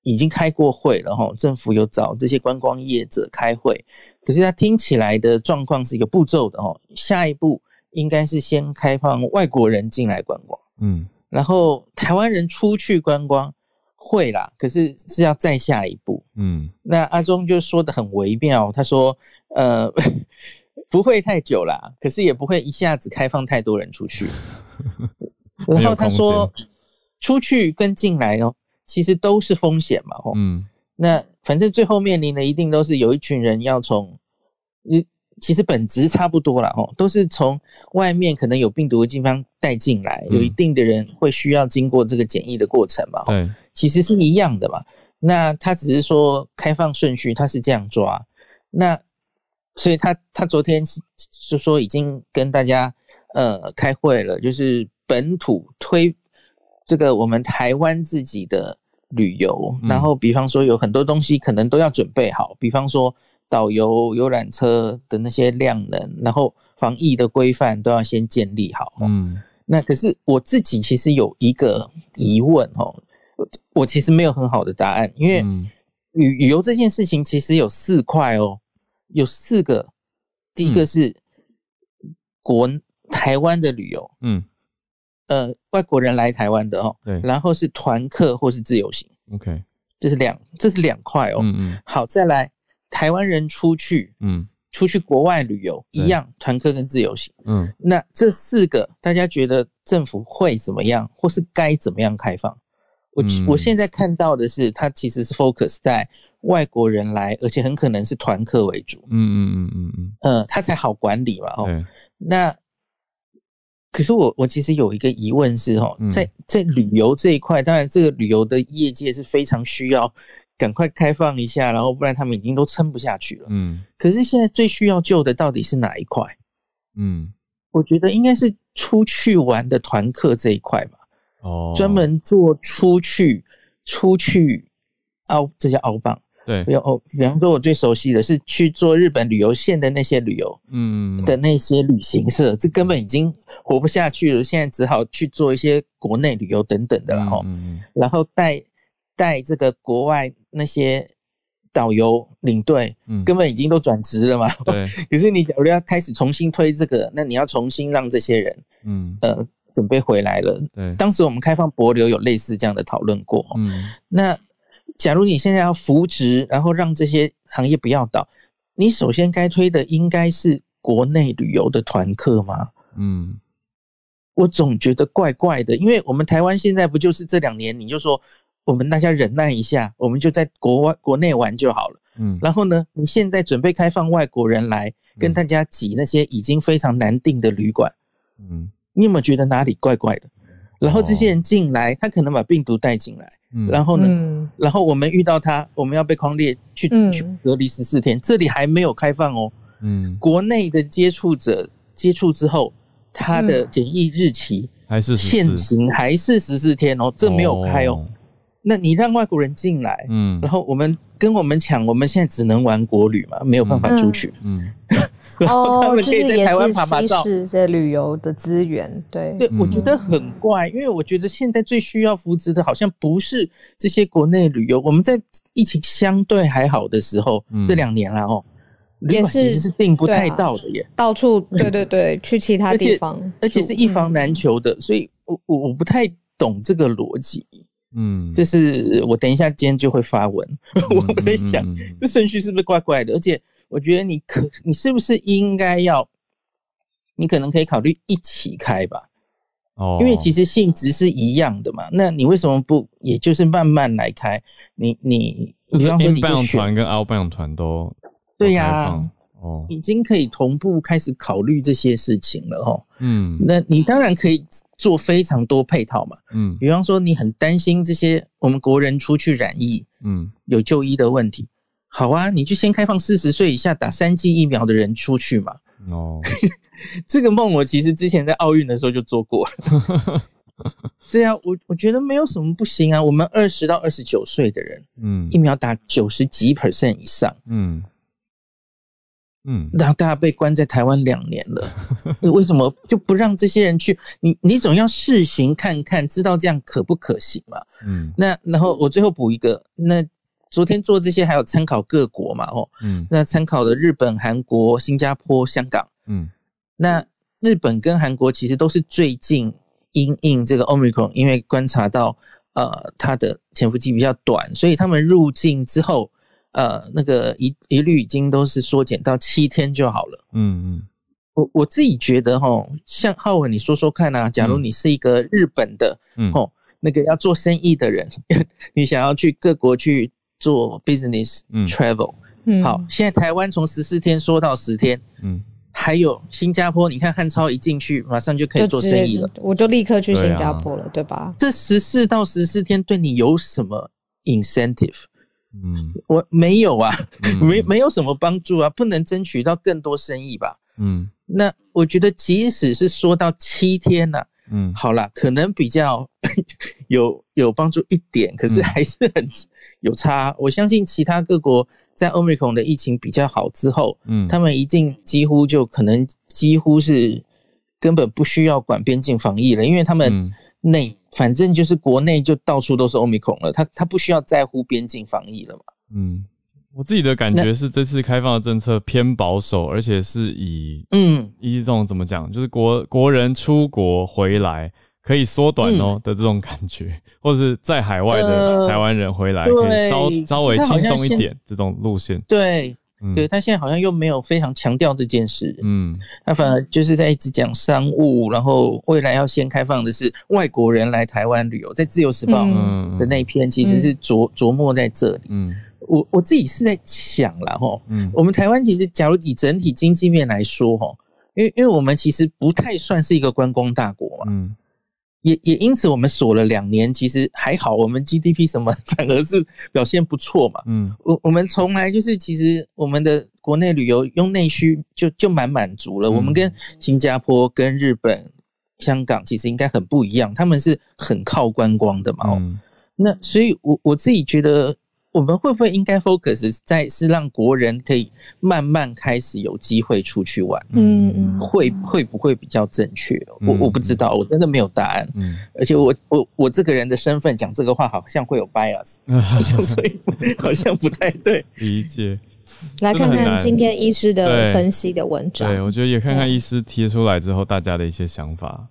已经开过会了哈，政府有找这些观光业者开会，可是他听起来的状况是一个步骤的哦。下一步应该是先开放外国人进来观光。嗯。然后台湾人出去观光会啦，可是是要再下一步。嗯，那阿忠就说的很微妙，他说：“呃，不会太久啦，可是也不会一下子开放太多人出去。”然后他说：“出去跟进来哦，其实都是风险嘛。”嗯，那反正最后面临的一定都是有一群人要从嗯。其实本质差不多了哦，都是从外面可能有病毒的地方带进来，有一定的人会需要经过这个检疫的过程嘛。对，其实是一样的嘛。那他只是说开放顺序，他是这样抓。那所以他他昨天是说已经跟大家呃开会了，就是本土推这个我们台湾自己的旅游，然后比方说有很多东西可能都要准备好，比方说。导游、游览车的那些量能，然后防疫的规范都要先建立好。嗯，那可是我自己其实有一个疑问哦，我其实没有很好的答案，因为旅旅游这件事情其实有四块哦，有四个。第一个是国台湾的旅游，嗯，呃，外国人来台湾的哦，对，然后是团客或是自由行，OK，这是两这是两块哦。嗯嗯，好，再来。台湾人出去，嗯，出去国外旅游一样，团客跟自由行，嗯，那这四个大家觉得政府会怎么样，或是该怎么样开放？我我现在看到的是，它其实是 focus 在外国人来，而且很可能是团客为主，嗯嗯嗯嗯嗯，呃，它才好管理嘛，哦，那可是我我其实有一个疑问是，哦，在在旅游这一块，当然这个旅游的业界是非常需要。赶快开放一下，然后不然他们已经都撑不下去了。嗯，可是现在最需要救的到底是哪一块？嗯，我觉得应该是出去玩的团客这一块吧。哦，专门做出去出去凹，这叫凹棒。对，有哦。比方说，我最熟悉的是去做日本旅游线的那些旅游，嗯，的那些旅行社，这根本已经活不下去了。现在只好去做一些国内旅游等等的了。哦，然后带。带这个国外那些导游领队，嗯，根本已经都转职了嘛。对。可是你假如要开始重新推这个，那你要重新让这些人，嗯，呃，准备回来了。对。当时我们开放博流有类似这样的讨论过。嗯。那假如你现在要扶植，然后让这些行业不要倒，你首先该推的应该是国内旅游的团客吗？嗯。我总觉得怪怪的，因为我们台湾现在不就是这两年，你就说。我们大家忍耐一下，我们就在国外国内玩就好了。嗯，然后呢，你现在准备开放外国人来跟大家挤那些已经非常难订的旅馆，嗯，你有没有觉得哪里怪怪的？然后这些人进来，他可能把病毒带进来，嗯，然后呢，然后我们遇到他，我们要被框列去去隔离十四天，这里还没有开放哦，嗯，国内的接触者接触之后，他的检疫日期还是限行还是十四天哦，这没有开哦。那你让外国人进来，嗯，然后我们跟我们抢，我们现在只能玩国旅嘛，没有办法出去，嗯，然后 他们可以在台湾爬爬照，是这旅游的资源。对，对我觉得很怪，因为我觉得现在最需要扶持的，好像不是这些国内旅游。我们在疫情相对还好的时候，这两年了哦，也是是订不太到的耶，到处对对对，去其他地方，而且是一房难求的，所以我我我不太懂这个逻辑。嗯，这是我等一下今天就会发文，我在想这顺序是不是怪怪的？而且我觉得你可你是不是应该要，你可能可以考虑一起开吧？哦，因为其实性质是一样的嘛。那你为什么不也就是慢慢来开？你你比方说你就团跟 out 办团都对呀，哦，已经可以同步开始考虑这些事情了哦。嗯，那你当然可以。做非常多配套嘛，嗯，比方说你很担心这些我们国人出去染疫，嗯，有就医的问题，好啊，你就先开放四十岁以下打三剂疫苗的人出去嘛。哦，这个梦我其实之前在奥运的时候就做过。对啊，我我觉得没有什么不行啊，我们二十到二十九岁的人，嗯，疫苗打九十几 percent 以上，嗯。嗯，然后大家被关在台湾两年了，你 为什么就不让这些人去？你你总要试行看看，知道这样可不可行嘛？嗯，那然后我最后补一个，那昨天做这些还有参考各国嘛？哦，嗯，那参考的日本、韩国、新加坡、香港，嗯，那日本跟韩国其实都是最近因应这个 omicron，因为观察到呃它的潜伏期比较短，所以他们入境之后。呃，那个一一律已经都是缩减到七天就好了。嗯嗯，我我自己觉得哈，像浩文，你说说看啊，假如你是一个日本的，嗯，哦，那个要做生意的人，你想要去各国去做 business travel，嗯，好，现在台湾从十四天缩到十天，嗯，还有新加坡，你看汉超一进去，马上就可以做生意了，我就立刻去新加坡了，对吧？这十四到十四天对你有什么 incentive？嗯，我没有啊，没没有什么帮助啊，不能争取到更多生意吧？嗯，那我觉得即使是说到七天呢，嗯，好啦，可能比较 有有帮助一点，可是还是很 有差。我相信其他各国在欧美孔的疫情比较好之后，嗯，他们一定几乎就可能几乎是根本不需要管边境防疫了，因为他们。内反正就是国内就到处都是欧米孔了，他他不需要在乎边境防疫了嘛。嗯，我自己的感觉是这次开放的政策偏保守，而且是以嗯以这种怎么讲，就是国国人出国回来可以缩短哦的这种感觉，或者是在海外的台湾人回来可以稍稍微轻松一点这种路线。对。对他现在好像又没有非常强调这件事，嗯，他反而就是在一直讲商务，然后未来要先开放的是外国人来台湾旅游，在自由时报的那一篇其实是琢琢磨在这里，嗯，我我自己是在想了哈，嗯，我们台湾其实假如以整体经济面来说哈，因为因为我们其实不太算是一个观光大国嘛，嗯。也也因此，我们锁了两年，其实还好，我们 GDP 什么 反而是表现不错嘛。嗯，我我们从来就是，其实我们的国内旅游用内需就就蛮满足了。我们跟新加坡、跟日本、香港其实应该很不一样，他们是很靠观光的嘛。嗯，那所以，我我自己觉得。我们会不会应该 focus 在是让国人可以慢慢开始有机会出去玩？嗯嗯，会会不会比较正确？我我不知道，我真的没有答案。嗯，而且我我我这个人的身份讲这个话好像会有 bias，所以好像不太对。理解。来看看今天医师的分析的文章。对，我觉得也看看医师提出来之后大家的一些想法。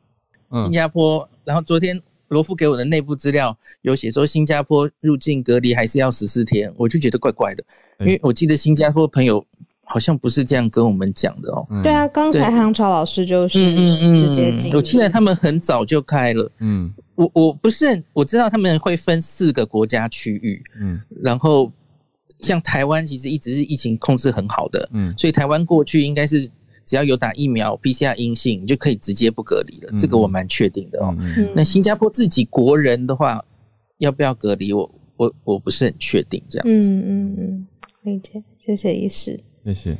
新加坡，然后昨天。罗夫给我的内部资料有写说，新加坡入境隔离还是要十四天，我就觉得怪怪的，因为我记得新加坡朋友好像不是这样跟我们讲的哦。对啊，刚才韩超老师就是直接进，我记得他们很早就开了。嗯，我我不是我知道他们会分四个国家区域，嗯，然后像台湾其实一直是疫情控制很好的，嗯，所以台湾过去应该是。只要有打疫苗，PCR 阴性，你就可以直接不隔离了。这个我蛮确定的哦。那新加坡自己国人的话，要不要隔离？我我我不是很确定这样子。嗯嗯嗯，理解。谢谢医师。谢谢。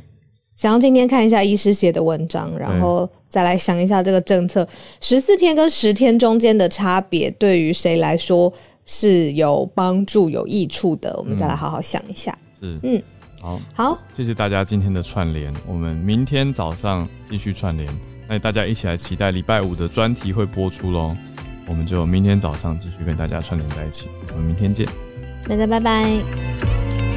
想要今天看一下医师写的文章，然后再来想一下这个政策十四天跟十天中间的差别，对于谁来说是有帮助、有益处的？我们再来好好想一下。是。嗯。好，好，谢谢大家今天的串联，我们明天早上继续串联，那大家一起来期待礼拜五的专题会播出喽。我们就明天早上继续跟大家串联在一起，我们明天见，大家拜拜。